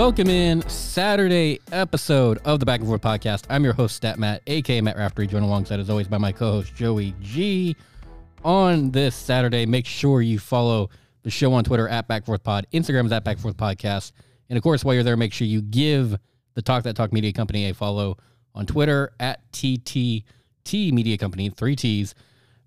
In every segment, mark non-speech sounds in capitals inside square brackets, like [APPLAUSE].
Welcome in Saturday episode of the Back and Forth Podcast. I'm your host, Stat Matt, aka Matt Raftery, joined alongside as always by my co-host Joey G. On this Saturday, make sure you follow the show on Twitter at Back Forth Pod, Instagram is at Back Forth Podcast, and of course, while you're there, make sure you give the Talk That Talk Media Company a follow on Twitter at TTT Media Company, three T's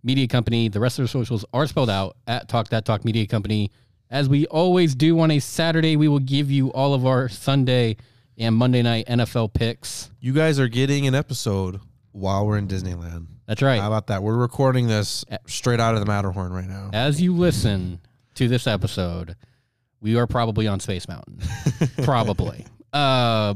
Media Company. The rest of the socials are spelled out at Talk That Talk Media Company. As we always do on a Saturday, we will give you all of our Sunday and Monday night NFL picks. You guys are getting an episode while we're in Disneyland. That's right. How about that? We're recording this straight out of the Matterhorn right now. As you listen to this episode, we are probably on Space Mountain. [LAUGHS] probably. Uh,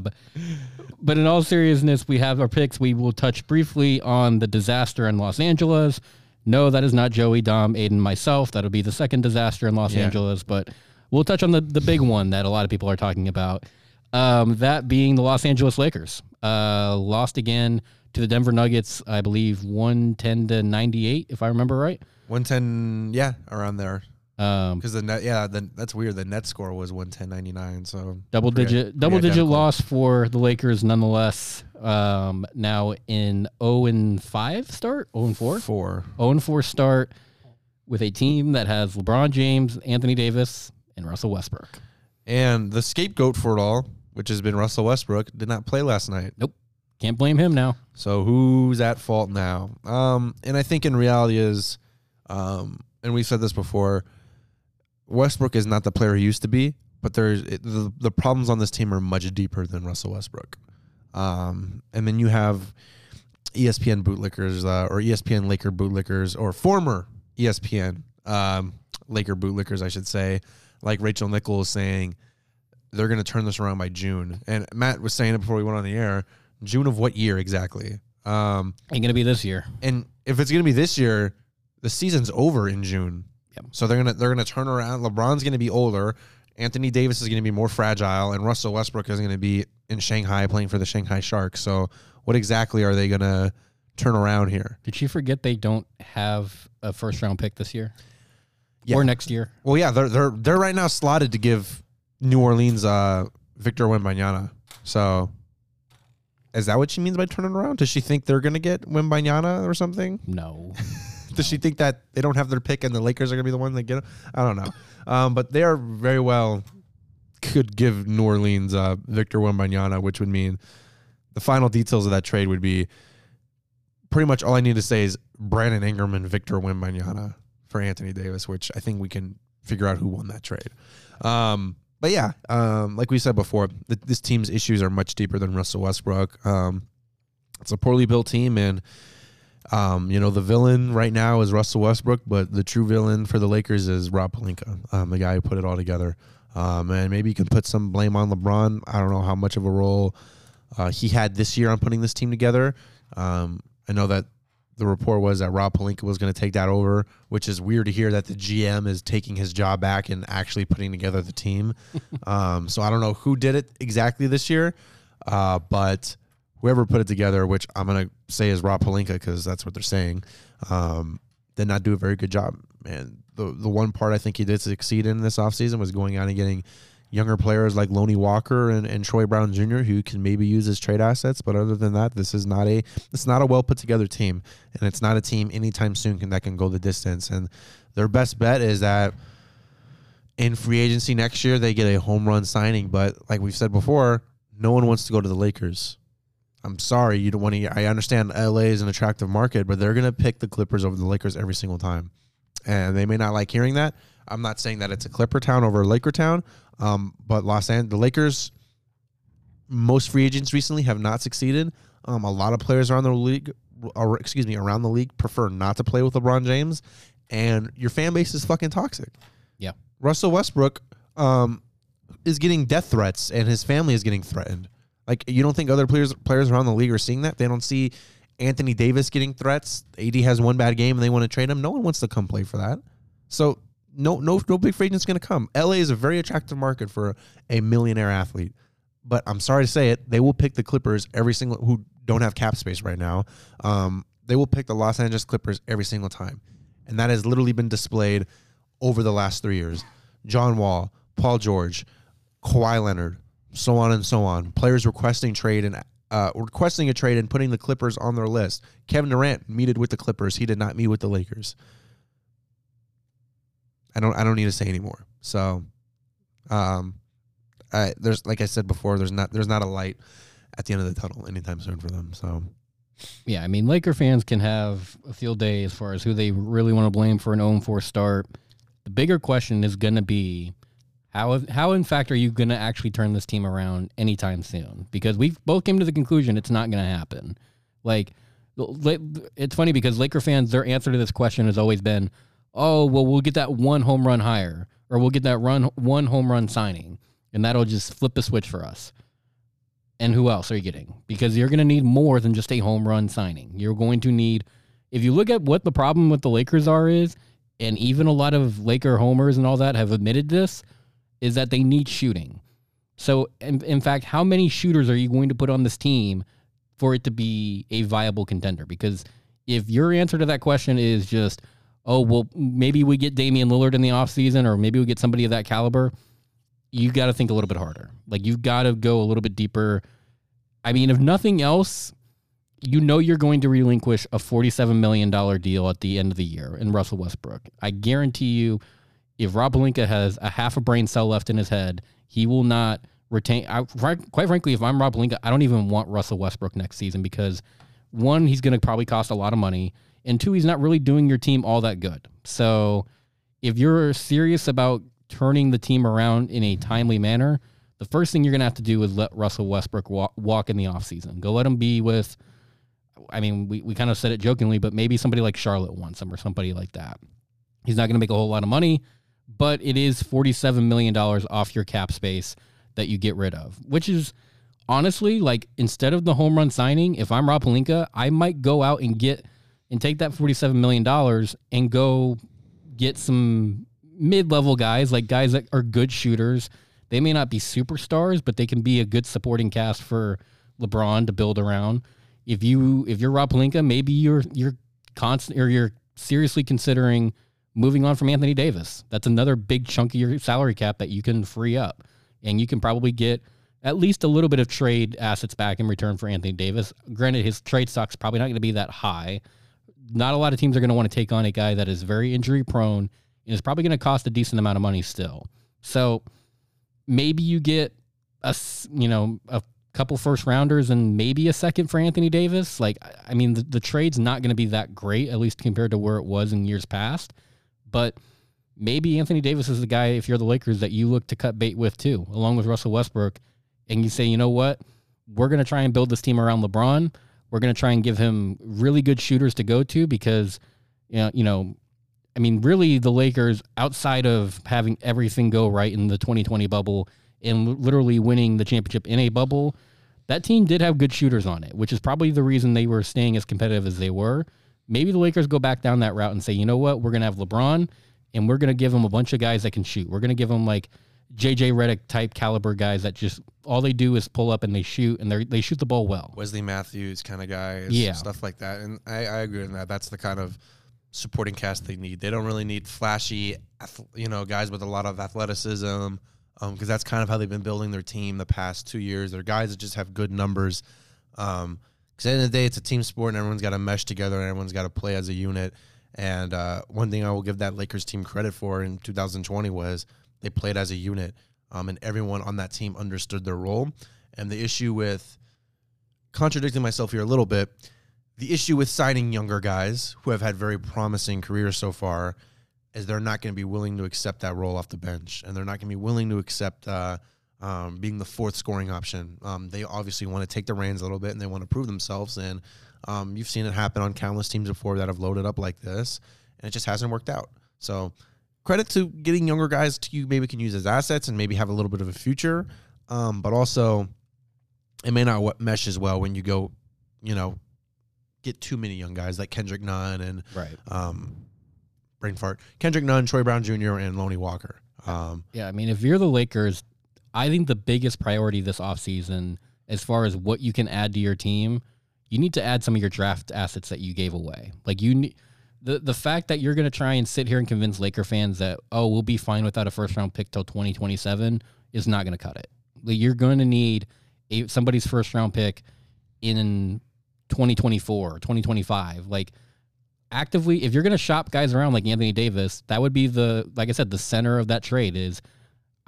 but in all seriousness, we have our picks. We will touch briefly on the disaster in Los Angeles. No, that is not Joey, Dom, Aiden, myself. That'll be the second disaster in Los Yeah. Angeles, but we'll touch on the, the big one that a lot of people are talking about. Um, that being the Los Angeles Lakers. Uh, lost again to the Denver Nuggets, I believe 110 to 98, if I remember right. 110, yeah, around there. Um, Because the net, yeah, the, that's weird. The net score was 110.99. So double digit double digit loss for the Lakers nonetheless. Um, now in 0 and 5 start, 0 and 4. four. 0 and 4 start with a team that has LeBron James, Anthony Davis, and Russell Westbrook. And the scapegoat for it all, which has been Russell Westbrook, did not play last night. Nope. Can't blame him now. So who's at fault now? Um, and I think in reality is, um, and we've said this before, Westbrook is not the player he used to be, but there's it, the the problems on this team are much deeper than Russell Westbrook. Um, and then you have ESPN bootlickers uh, or ESPN Laker bootlickers or former ESPN um, Laker bootlickers, I should say, like Rachel Nichols saying they're going to turn this around by June. And Matt was saying it before we went on the air. June of what year exactly? Um, Ain't gonna be this year. and if it's going to be this year, the season's over in June. Yep. So they're gonna they're gonna turn around. LeBron's going to be older. Anthony Davis is going to be more fragile, and Russell Westbrook is going to be in Shanghai playing for the Shanghai Sharks. So what exactly are they going to turn around here? Did you forget they don't have a first round pick this year Yeah. or next year? Well, yeah, they're they're they're right now slotted to give New Orleans uh, Victor Wembanyama. So is that what she means by turning around? Does she think they're going to get Wembanyama or something? No. [LAUGHS] Does she think that they don't have their pick and the Lakers are going to be the one that get him? I don't know. Um, but they are very well could give New Orleans uh, Victor Wembanyama, which would mean the final details of that trade would be pretty much all I need to say is Brandon Ingram and Victor Wembanyama for Anthony Davis, which I think we can figure out who won that trade. Um, but yeah, um, like we said before, th- this team's issues are much deeper than Russell Westbrook. Um, it's a poorly built team, and um, you know the villain right now is Russell Westbrook, but the true villain for the Lakers is Rob Pelinka, um, the guy who put it all together. Um, and maybe you can put some blame on LeBron. I don't know how much of a role uh, he had this year on putting this team together. Um, I know that the report was that Rob Pelinka was going to take that over, which is weird to hear that the GM is taking his job back and actually putting together the team. [LAUGHS] um, so I don't know who did it exactly this year, uh, but whoever put it together, which I'm going to say is Rob Pelinka because that's what they're saying, um, did not do a very good job. And the the one part I think he did succeed in this offseason was going out and getting younger players like Lonnie Walker and, and Troy Brown Jr. who can maybe use as trade assets. But other than that, this is not a it's not a well put together team, and it's not a team anytime soon can, that can go the distance. And their best bet is that in free agency next year they get a home run signing. But like we've said before, no one wants to go to the Lakers. I'm sorry, you don't want to. I understand LA is an attractive market, but they're gonna pick the Clippers over the Lakers every single time, and they may not like hearing that. I'm not saying that it's a Clipper town over a Laker town, um, but Los Angeles, the Lakers, most free agents recently have not succeeded. Um, a lot of players around the league, or excuse me, around the league prefer not to play with LeBron James, and your fan base is fucking toxic. Yeah. Russell Westbrook um, is getting death threats, and his family is getting threatened. Like you don't think other players players around the league are seeing that? They don't see Anthony Davis getting threats. AD has one bad game and they want to trade him. No one wants to come play for that. So no no no big free agent's going to come. LA is a very attractive market for a millionaire athlete. But I'm sorry to say it, they will pick the Clippers every single who don't have cap space right now. Um, they will pick the Los Angeles Clippers every single time. And that has literally been displayed over the last three years. John Wall, Paul George, Kawhi Leonard, so on and so on. Players requesting trade and uh, requesting a trade and putting the Clippers on their list. Kevin Durant meted with the Clippers. He did not meet with the Lakers. I don't. I don't need to say anymore. So, um, I, there's like I said before, there's not there's not a light at the end of the tunnel anytime soon for them. So, Yeah, I mean, Laker fans can have a field day as far as who they really want to blame for an 0 4 start. The bigger question is going to be how, how in fact, are you going to actually turn this team around anytime soon? Because we've both came to the conclusion it's not going to happen. Like, it's funny because Laker fans, their answer to this question has always been, oh, well, we'll get that one home run higher, or we'll get that run one home run signing, and that'll just flip the switch for us. And who else are you getting? Because you're going to need more than just a home run signing. You're going to need, if you look at what the problem with the Lakers are, is, and even a lot of Laker homers and all that have admitted this, is that they need shooting. So, in, in fact, how many shooters are you going to put on this team for it to be a viable contender? Because if your answer to that question is just, oh, well, maybe we get Damian Lillard in the offseason or maybe we get somebody of that caliber, you got to think a little bit harder. Like you've got to go a little bit deeper. I mean, if nothing else, you know you're going to relinquish a $47 million deal at the end of the year in Russell Westbrook. I guarantee you, if Rob Pelinka has a half a brain cell left in his head, he will not retain. I, quite frankly, if I'm Rob Pelinka, I don't even want Russell Westbrook next season because one, he's going to probably cost a lot of money, and two, he's not really doing your team all that good. So if you're serious about turning the team around in a timely manner, the first thing you're going to have to do is let Russell Westbrook walk, walk in the offseason. Go let him be with, I mean, we, we kind of said it jokingly, but maybe somebody like Charlotte wants him or somebody like that. He's not going to make a whole lot of money, but it is $47 million off your cap space that you get rid of, which is honestly like instead of the home run signing, if I'm Rob Pelinka, I might go out and get and take that $47 million and go get some mid-level guys, like guys that are good shooters. They may not be superstars, but they can be a good supporting cast for LeBron to build around. If you if you're Rob Pelinka, maybe you're you're constant or you're seriously considering moving on from Anthony Davis. That's another big chunk of your salary cap that you can free up, and you can probably get at least a little bit of trade assets back in return for Anthony Davis. Granted, his trade stock's probably not going to be that high. Not a lot of teams are going to want to take on a guy that is very injury prone and is probably going to cost a decent amount of money still. So maybe you get a you know a couple first rounders and maybe a second for Anthony Davis. Like I mean the, the trade's not going to be that great at least compared to where it was in years past, but maybe Anthony Davis is the guy if you're the Lakers that you look to cut bait with too, along with Russell Westbrook and you say, "You know what? We're going to try and build this team around LeBron. We're going to try and give him really good shooters to go to because you know, you know I mean, really, the Lakers, outside of having everything go right in the 2020 bubble and literally winning the championship in a bubble, that team did have good shooters on it, which is probably the reason they were staying as competitive as they were. Maybe the Lakers go back down that route and say, you know what, we're going to have LeBron and we're going to give him a bunch of guys that can shoot. We're going to give him like JJ Redick type caliber guys that just all they do is pull up and they shoot and they they shoot the ball well. Wesley Matthews kind of guys, yeah, stuff like that. And I, I agree with that. That's the kind of supporting cast they need. They don't really need flashy, you know, guys with a lot of athleticism, because um, that's kind of how they've been building their team the past two years. They're guys that just have good numbers. Because at the end of the day, it's a team sport, and everyone's got to mesh together, and everyone's got to play as a unit. And uh, one thing I will give that Lakers team credit for in 2020 was they played as a unit, um, and everyone on that team understood their role. And the issue with contradicting myself here a little bit the issue with signing younger guys who have had very promising careers so far is they're not going to be willing to accept that role off the bench, and they're not going to be willing to accept uh, um, being the fourth scoring option. Um, they obviously want to take the reins a little bit, and they want to prove themselves. And um, you've seen it happen on countless teams before that have loaded up like this, and it just hasn't worked out. So credit to getting younger guys to you maybe can use as assets and maybe have a little bit of a future, um, but also it may not mesh as well when you go, you know, get too many young guys like Kendrick Nunn and right. um, brain fart Kendrick Nunn, Troy Brown Jr. and Lonnie Walker. Um, yeah, I mean, if you're the Lakers, I think the biggest priority this offseason, as far as what you can add to your team, you need to add some of your draft assets that you gave away. Like you need the the fact that you're going to try and sit here and convince Laker fans that oh we'll be fine without a first round pick till 2027 is not going to cut it. Like, You're going to need a, somebody's first round pick in 2024, 2025. Like actively, if you're going to shop guys around like Anthony Davis, that would be the like I said, the center of that trade is.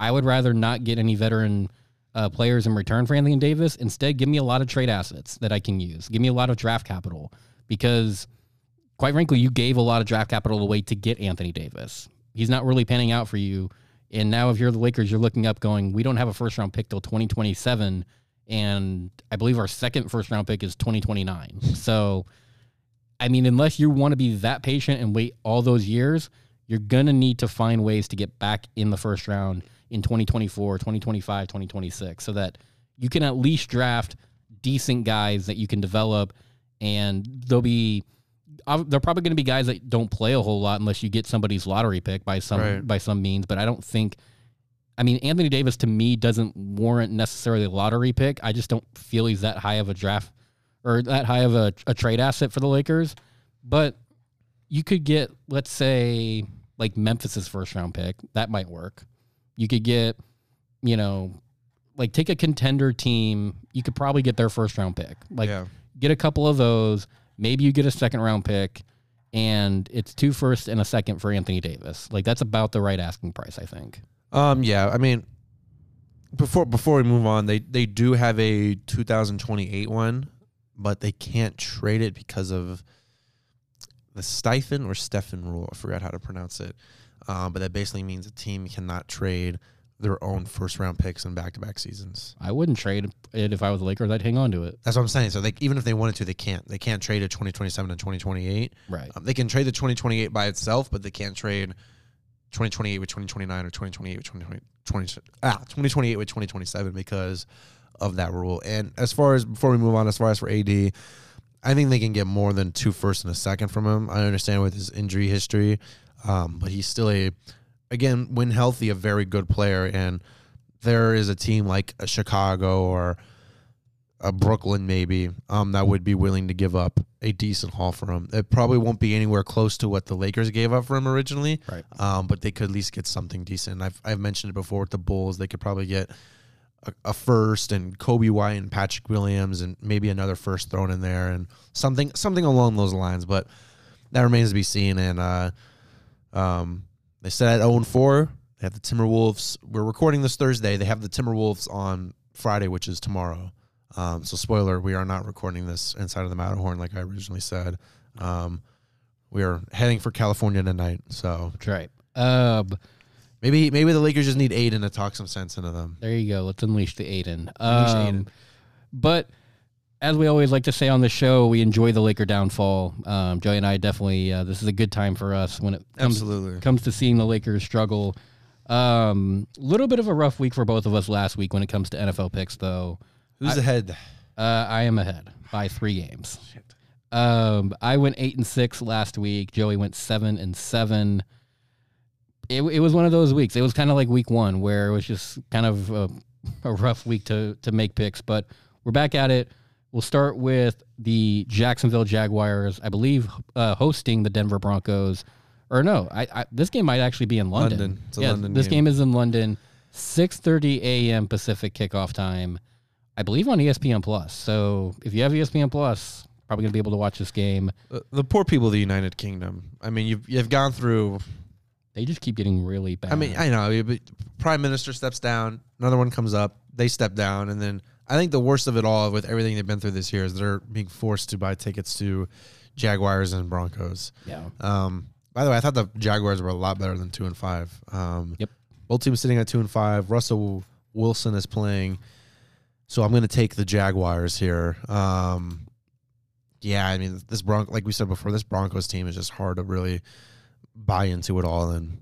I would rather not get any veteran uh, players in return for Anthony Davis. Instead, give me a lot of trade assets that I can use. Give me a lot of draft capital because, quite frankly, you gave a lot of draft capital away to get Anthony Davis. He's not really panning out for you. And now, if you're the Lakers, you're looking up going, we don't have a first round pick till 2027. And I believe our second first round pick is 2029. So, I mean, unless you want to be that patient and wait all those years, you're going to need to find ways to get back in the first round in 2024, 2025, 2026 so that you can at least draft decent guys that you can develop and they'll be uh, they're probably going to be guys that don't play a whole lot unless you get somebody's lottery pick by some Right. by some means, but I don't think I mean Anthony Davis to me doesn't warrant necessarily a lottery pick. I just don't feel he's that high of a draft or that high of a, a trade asset for the Lakers. But you could get, let's say, like Memphis's first round pick. That might work. You could get, you know, like take a contender team. You could probably get their first round pick. Like yeah. get a couple of those. Maybe you get a second round pick, and it's two first and a second for Anthony Davis. Like that's about the right asking price, I think. Um, yeah, I mean, before before we move on, they they do have a 2028 one, but they can't trade it because of the Stipend or Stefan rule. I forgot how to pronounce it. Um, but that basically means a team cannot trade their own first round picks in back to back seasons. I wouldn't trade it if I was the Lakers. I'd hang on to it. That's what I'm saying. So they even if they wanted to, they can't. They can't trade a 2027 and 2028. Right. Um, they can trade the 2028 by itself, but they can't trade 2028 with 2029 or 2028 with 2020, 20, ah, 2028 with 2027 because of that rule. And as far as before we move on, as far as for AD, I think they can get more than two first and a second from him. I understand with his injury history, um, but he's still a, again, when healthy, a very good player. And there is a team like a Chicago or a Brooklyn maybe um, that would be willing to give up a decent haul for him. It probably won't be anywhere close to what the Lakers gave up for him originally, Right. um, but they could at least get something decent. I've I've mentioned it before with the Bulls. They could probably get a, a first and Coby White and Patrick Williams and maybe another first thrown in there and something something along those lines. But that remains to be seen. And uh, um, they said at 0 4. They have the Timberwolves. We're recording this Thursday. They have the Timberwolves on Friday, which is tomorrow. Um, so, spoiler, we are not recording this inside of the Matterhorn like I originally said. Um, we are heading for California tonight. So That's right. Um, maybe maybe the Lakers just need Aiden to talk some sense into them. There you go. Let's unleash the Aiden. Unleash Um, Aiden. But as we always like to say on the show, we enjoy the Laker downfall. Um, Joey and I definitely. Uh, this is a good time for us when it comes Absolutely. comes to seeing the Lakers struggle. Um, little bit of a rough week for both of us last week when it comes to NFL picks, though. Who's ahead? Uh, I am ahead by three games. Um, I went eight and six last week. Joey went seven and seven. It, it was one of those weeks. It was kind of like week one where it was just kind of a, a rough week to to make picks. But we're back at it. We'll start with the Jacksonville Jaguars. I believe uh, hosting the Denver Broncos. Or no, I, I this game might actually be in London. London. It's a yeah, London this game. game is in London. 6:30 a.m. Pacific kickoff time. I believe on ESPN Plus. So if you have ESPN Plus, probably gonna be able to watch this game. The, the poor people of the United Kingdom. I mean, you've you've gone through. They just keep getting really bad. I mean, I know. Prime Minister steps down. Another one comes up. They step down, and then I think the worst of it all, with everything they've been through this year, is they're being forced to buy tickets to Jaguars and Broncos. yeah, Um, by the way, I thought the Jaguars were a lot better than two and five. Um, Yep. Both teams sitting at two and five. Russell Wilson is playing, so I'm going to take the Jaguars here. Um, yeah, I mean this Bron like we said before, this Broncos team is just hard to really buy into it all, and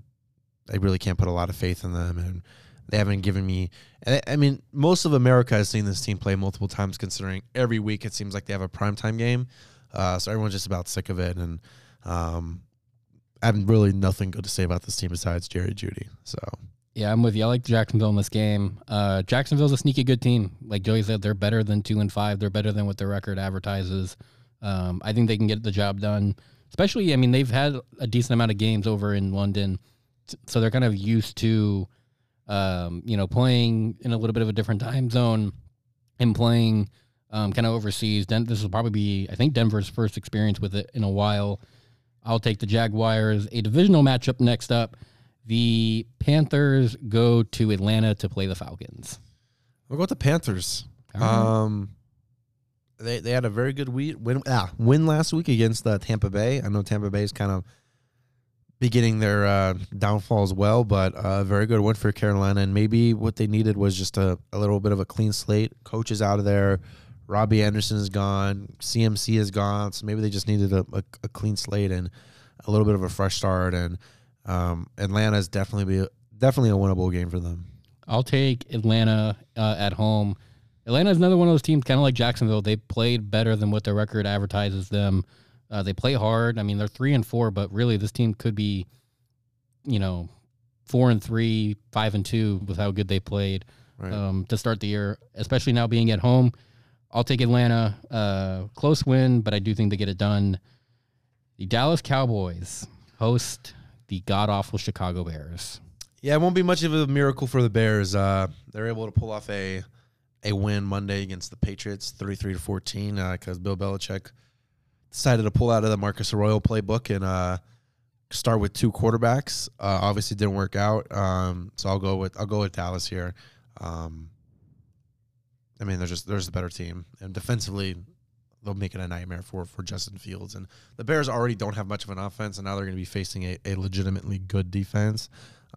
I really can't put a lot of faith in them, and they haven't given me. I mean, most of America has seen this team play multiple times, considering every week it seems like they have a primetime game. Uh, so everyone's just about sick of it, and um, I have really nothing good to say about this team besides Jerry Jeudy. So yeah, I'm with you. I like Jacksonville in this game. Uh, Jacksonville's a sneaky good team. Like Joey said, they're better than two and five. They're better than what their record advertises. Um, I think they can get the job done. Especially, I mean, they've had a decent amount of games over in London, so they're kind of used to um, you know, playing in a little bit of a different time zone and playing um, kind of overseas. Den- this will probably be, I think, Denver's first experience with it in a while. I'll take the Jaguars. A divisional matchup next up. The Panthers go to Atlanta to play the Falcons. We'll go with the Panthers. Right. Um, they they had a very good win win, ah, win last week against uh, Tampa Bay. I know Tampa Bay is kind of beginning their uh, downfall as well, but a uh, very good win for Carolina. And maybe what they needed was just a, a little bit of a clean slate. Coach is out of there. Robbie Anderson is gone. CMC is gone. So maybe they just needed a, a, a clean slate and a little bit of a fresh start. And um, Atlanta is definitely be definitely a winnable game for them. I'll take Atlanta uh, at home. Atlanta is another one of those teams, kind of like Jacksonville. They played better than what their record advertises them. Uh, they play hard. I mean, they're three and four, but really, this team could be, you know, four and three, five and two with how good they played Right. um, to start the year. Especially now being at home, I'll take Atlanta. Uh, close win, but I do think they get it done. The Dallas Cowboys host the god awful Chicago Bears. Yeah, it won't be much of a miracle for the Bears. Uh, they're able to pull off a a win Monday against the Patriots, thirty three to fourteen, because Bill Belichick decided to pull out of the Marcus Arroyo playbook and uh, start with two quarterbacks. Uh, obviously, didn't work out. Um, so I'll go with I'll go with Dallas here. Um, I mean, they're just there's a better team, and defensively, they'll make it a nightmare for for Justin Fields. And the Bears already don't have much of an offense, and now they're going to be facing a, a legitimately good defense.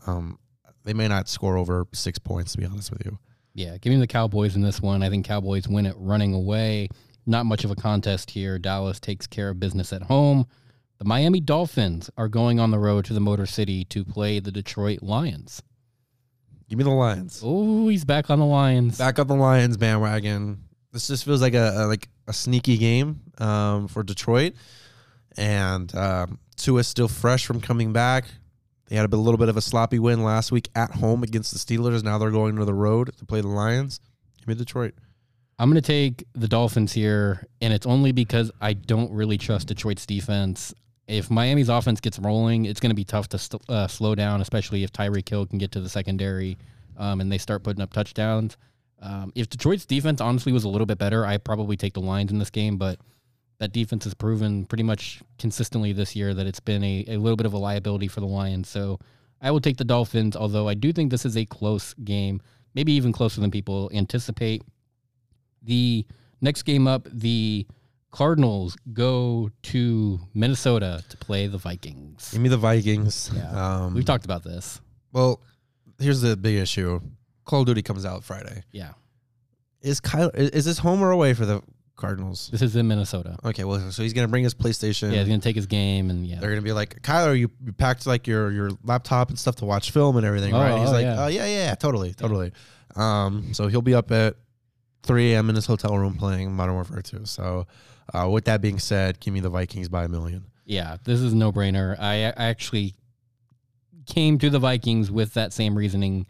Um, they may not score over six points, to be honest with you. Yeah, give me the Cowboys in this one. I think Cowboys win it running away. Not much of a contest here. Dallas takes care of business at home. The Miami Dolphins are going on the road to the Motor City to play the Detroit Lions. Give me the Lions. Oh, he's back on the Lions. Back on the Lions bandwagon. This just feels like a, a like a sneaky game um, for Detroit, and um, Tua's still fresh from coming back. They had a, bit, a little bit of a sloppy win last week at home against the Steelers. Now they're going to the road to play the Lions. Give me Detroit. I'm going to take the Dolphins here, and it's only because I don't really trust Detroit's defense. If Miami's offense gets rolling, it's going to be tough to st- uh, slow down, especially if Tyreek Hill can get to the secondary um, and they start putting up touchdowns. Um, if Detroit's defense honestly was a little bit better, I probably take the Lions in this game, but that defense has proven pretty much consistently this year that it's been a, a little bit of a liability for the Lions. So I will take the Dolphins, although I do think this is a close game, maybe even closer than people anticipate. The next game up, the Cardinals go to Minnesota to play the Vikings. Give me the Vikings. Yeah. Um, We've talked about this. Well, here's the big issue. Call of Duty comes out Friday. Yeah. Is Kyle is, is this home or away for the Cardinals? This is in Minnesota. Okay, well, so he's gonna bring his PlayStation. Yeah, he's going to take his game and yeah. They're gonna be like, Kyler, you, you packed like your your laptop and stuff to watch film and everything, Oh, right? He's oh, like, yeah. oh yeah, yeah, totally, totally. Um, so he'll be up at 3 a.m. in his hotel room playing Modern Warfare 2. So, uh, with that being said, give me the Vikings by a million. Yeah, this is no brainer. I, I actually came to the Vikings with that same reasoning.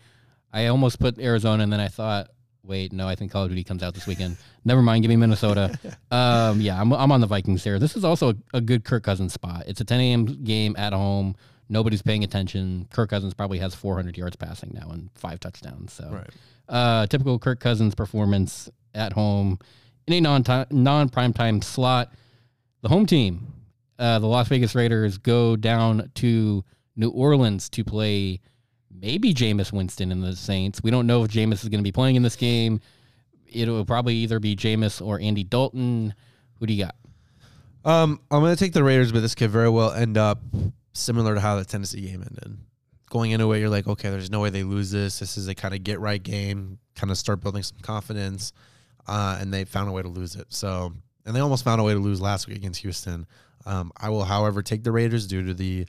I almost put Arizona, and then I thought, wait, no, I think Call of Duty comes out this weekend. [LAUGHS] Never mind, give me Minnesota. [LAUGHS] um, yeah, I'm, I'm on the Vikings here. This is also a, a good Kirk Cousins spot. It's a 10 a.m. game at home. Nobody's paying attention. Kirk Cousins probably has 400 yards passing now and five touchdowns. So, uh, typical Kirk Cousins performance at home in a non non prime time slot. The home team, uh, the Las Vegas Raiders, go down to New Orleans to play maybe Jameis Winston and the Saints. We don't know if Jameis is going to be playing in this game. It'll probably either be Jameis or Andy Dalton. Who do you got? Um, I'm gonna take the Raiders, but this could very well end up similar to how the Tennessee game ended. Going into it, you're like, okay, there's no way they lose this. This is a kind of get right game, kind of start building some confidence, uh, and they found a way to lose it. So, and they almost found a way to lose last week against Houston. Um, I will, however, take the Raiders due to the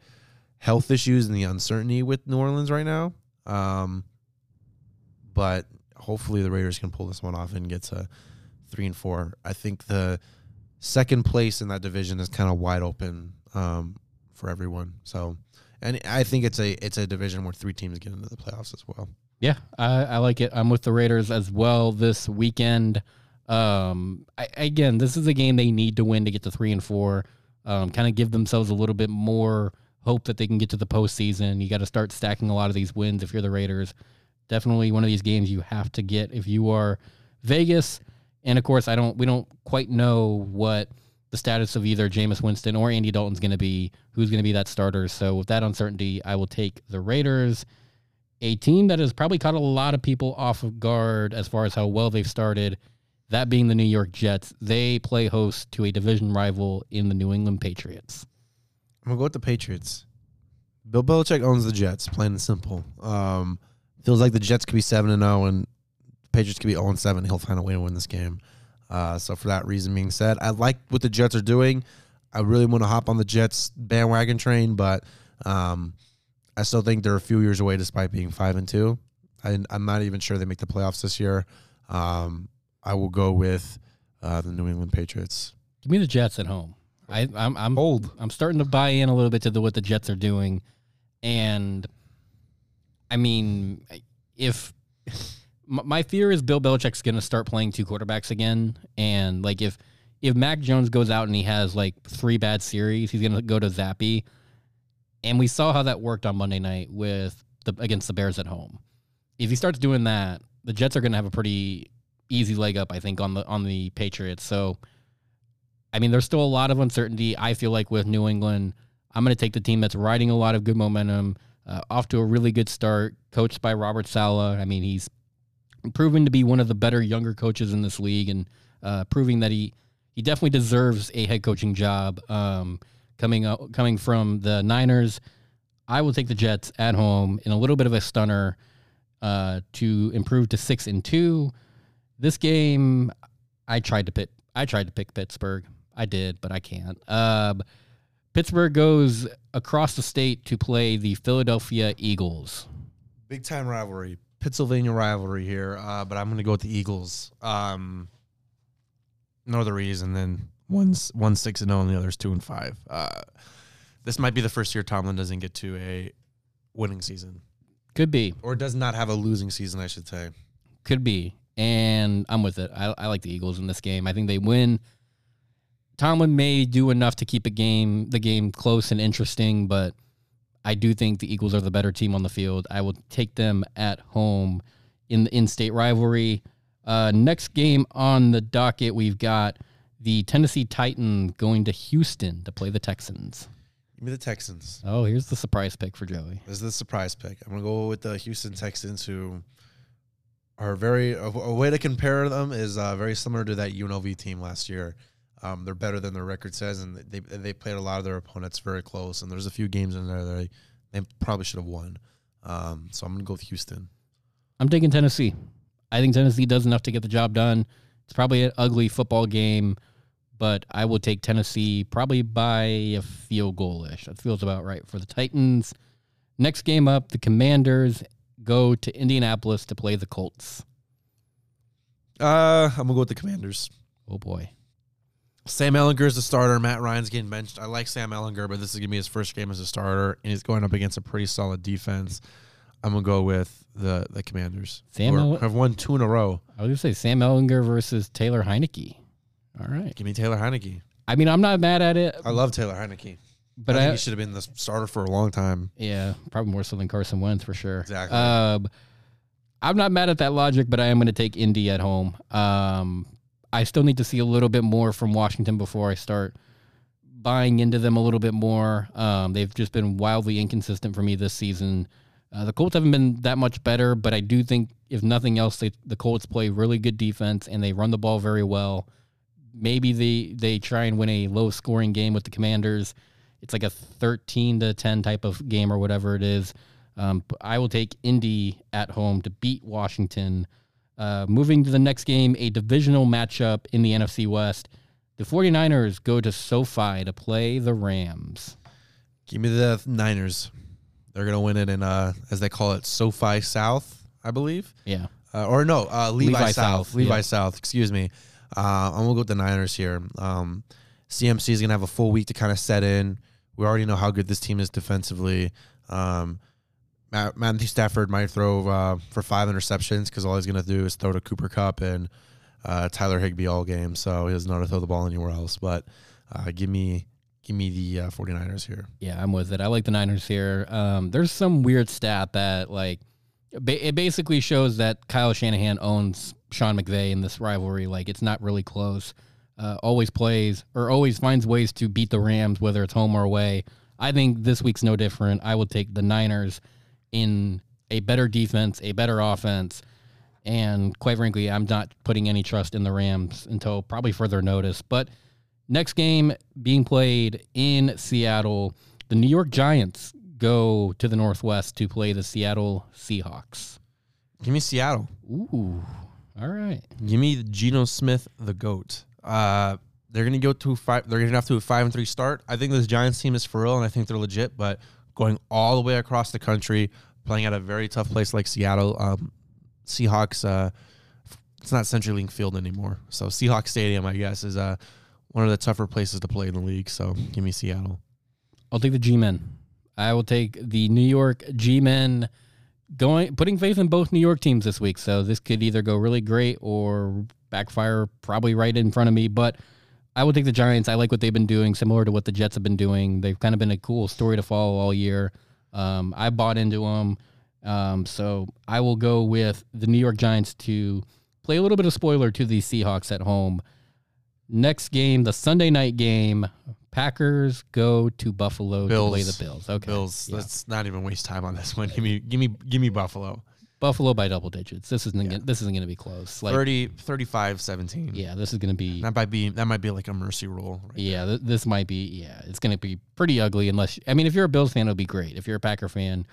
health issues and the uncertainty with New Orleans right now. Um, but hopefully the Raiders can pull this one off and get to three and four. I think the second place in that division is kind of wide open um, for everyone. So, and I think it's a it's a division where three teams get into the playoffs as well. Yeah, I, I like it. I'm with the Raiders as well this weekend. Um, I, again, this is a game they need to win to get to three and four. Um, kind of give themselves a little bit more hope that they can get to the postseason. You got to start stacking a lot of these wins if you're the Raiders. definitely one of these games you have to get if you are Vegas. And of course, I don't. We don't quite know what the status of either Jameis Winston or Andy Dalton's going to be. Who's going to be that starter? So with that uncertainty, I will take the Raiders, a team that has probably caught a lot of people off of guard as far as how well they've started. That being the New York Jets, they play host to a division rival in the New England Patriots. I'm gonna go with the Patriots. Bill Belichick owns the Jets, plain and simple. Um, feels like the Jets could be seven and zero, and the Patriots could be zero and seven. He'll find a way to win this game. Uh, so for that reason being said, I like what the Jets are doing. I really want to hop on the Jets bandwagon train, but um, I still think they're a few years away, despite being five and two. I, I'm not even sure they make the playoffs this year. Um, I will go with uh, the New England Patriots. Give me the Jets at home. I, I'm I'm old. I'm starting to buy in a little bit to the, what the Jets are doing, and I mean, if my fear is Bill Belichick's going to start playing two quarterbacks again, and like if if Mac Jones goes out and he has like three bad series, he's going to go to Zappe, and we saw how that worked on Monday night with the against the Bears at home. If he starts doing that, the Jets are going to have a pretty easy leg up, I think, on the on the Patriots. So, I mean, there's still a lot of uncertainty. I feel like with New England, I'm going to take the team that's riding a lot of good momentum, uh, off to a really good start, coached by Robert Saleh. I mean, he's proven to be one of the better younger coaches in this league, and uh, proving that he he definitely deserves a head coaching job. Um, coming up, coming from the Niners, I will take the Jets at home in a little bit of a stunner uh, to improve to six and two. This game, I tried to pick. I tried to pick Pittsburgh. I did, but I can't. Uh, Pittsburgh goes across the state to play the Philadelphia Eagles. Big time rivalry. Pennsylvania rivalry here, uh, but I'm going to go with the Eagles. Um, no other reason than one's one six and zero, and the other's two and five. Uh, this might be the first year Tomlin doesn't get to a winning season, Could be, or does not have a losing season, I should say. could be, and I'm with it. I, I like the Eagles in this game. I think they win. Tomlin may do enough to keep a game the game close and interesting, but I do think the Eagles are the better team on the field. I will take them at home in the in-state rivalry. Uh, next game on the docket, we've got the Tennessee Titans going to Houston to play the Texans. Give me the Texans. Oh, here's the surprise pick for Joey. This is the surprise pick. I'm going to go with the Houston Texans, who are very. A, a way to compare them is uh, very similar to that UNLV team last year. Um, they're better than their record says, and they they played a lot of their opponents very close. And there's a few games in there that they, they probably should have won. Um, so I'm going to go with Houston. I'm taking Tennessee. I think Tennessee does enough to get the job done. It's probably an ugly football game, but I will take Tennessee probably by a field goal ish. That feels about right for the Titans. Next game up, the Commanders go to Indianapolis to play the Colts. Uh, I'm gonna go with the Commanders. Oh boy. Sam Ehlinger is the starter. Matt Ryan's getting benched. I like Sam Ehlinger, but this is gonna be his first game as a starter, and he's going up against a pretty solid defense. I'm gonna go with the the Commanders. Sam El- have won two in a row. I was gonna say Sam Ehlinger versus Taylor Heinicke. All right. Give me Taylor Heinicke. I mean, I'm not mad at it, I love Taylor Heinicke, but I think I, he should have been the starter for a long time. yeah, probably more so than Carson Wentz for sure. Exactly. Um, I'm not mad at that logic, but I am going to take Indy at home. Um, I still need to see a little bit more from Washington before I start buying into them a little bit more. Um, they've just been wildly inconsistent for me this season. Uh, the Colts haven't been that much better, but I do think, if nothing else, they, the Colts play really good defense and they run the ball very well. Maybe they they try and win a low scoring game with the Commanders. It's like a 13 to 10 type of game or whatever it is. Um, I will take Indy at home to beat Washington. Uh, moving to the next game, a divisional matchup in the NFC West. The 49ers go to SoFi to play the Rams. Give me the Niners. They're gonna win it in uh, as they call it, SoFi South, I believe. Yeah. uh, or no, uh, Levi, Levi South. South, Levi yeah. South. Excuse me. Uh, I'm gonna go with the Niners here. Um, CMC is gonna have a full week to kind of set in. We already know how good this team is defensively. Um, Matthew Stafford might throw uh, for five interceptions because all he's gonna do is throw to Cooper Kupp and uh, Tyler Higbee all game, so he doesn't know to throw the ball anywhere else. But uh, give me give me the uh, 49ers here. Yeah, I'm with it. I like the Niners here. Um, there's some weird stat that like ba- it basically shows that Kyle Shanahan owns Sean McVay in this rivalry. Like it's not really close. Uh, always plays or always finds ways to beat the Rams, whether it's home or away. I think this week's no different. I will take the Niners in a better defense, a better offense, and quite frankly, I'm not putting any trust in the Rams until probably further notice. But next game being played in Seattle, the New York Giants go to the Northwest to play the Seattle Seahawks. Give me Seattle. Ooh, all right. Give me Geno Smith, the goat. Uh, they're gonna go to five. They're gonna have to a five and three start. I think this Giants team is for real, and I think they're legit. But going all the way across the country, playing at a very tough place like Seattle, um, Seahawks. Uh, it's not CenturyLink Field anymore, so Seahawks Stadium, I guess, is uh one of the tougher places to play in the league. So give me Seattle. I'll take the G-men. I will take the New York G-men going putting faith in both New York teams this week. So this could either go really great or backfire probably right in front of me, but I would take the Giants. I like what they've been doing, similar to what the Jets have been doing. They've kind of been a cool story to follow all year. Um, I bought into them. Um, so I will go with the New York Giants to play a little bit of spoiler to the Seahawks at home. Next game, the Sunday night game, Packers go to Buffalo to play Bills. the Bills. Okay. Bills. Yeah. Let's not even waste time on this one. Give me, give me, give me Buffalo. Buffalo by double digits. This isn't gonna, this isn't going to be close. Like 30, 35, 17. yeah, this is going to be That might be that might be like a mercy rule. Right yeah, th- this might be yeah, it's going to be pretty ugly unless I mean if you're a Bills fan it'll be great. If you're a Packer fan,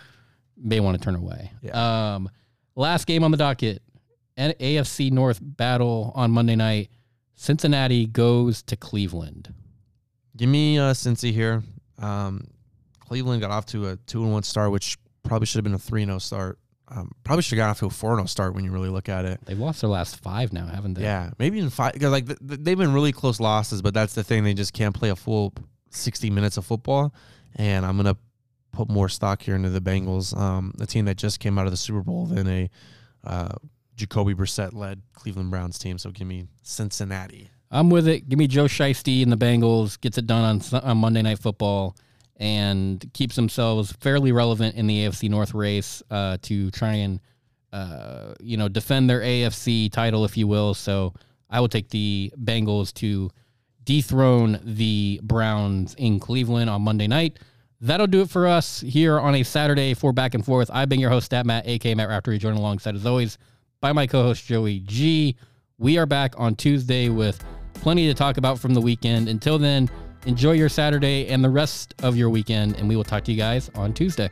may want to turn away. Um last game on the docket, AFC North battle on Monday night. Cincinnati goes to Cleveland. Give me uh, Cincy here. Um, Cleveland got off to a two and one start, which probably should have been a three and zero start. Um, probably should have got off to a four and zero start when you really look at it. They've lost their last 5 now, haven't they? Yeah, maybe in five. Cause like th- th- they've been really close losses, but that's the thing. They just can't play a full sixty minutes of football. And I'm gonna put more stock here into the Bengals, um, the team that just came out of the Super Bowl, than a uh, Jacoby Brissett led Cleveland Browns team. So give me Cincinnati. I'm with it. Give me Joe Shiesty and the Bengals. Gets it done on, on Monday Night Football and keeps themselves fairly relevant in the AFC North race uh, to try and uh, you know defend their AFC title, if you will. So I will take the Bengals to dethrone the Browns in Cleveland on Monday night. That'll do it for us here on a Saturday for Back and Forth. I've been your host, Stat Matt, aka Matt Raftery, joined alongside as always by my co-host Joey G. We are back on Tuesday with plenty to talk about from the weekend. Until then, enjoy your Saturday and the rest of your weekend, and we will talk to you guys on Tuesday.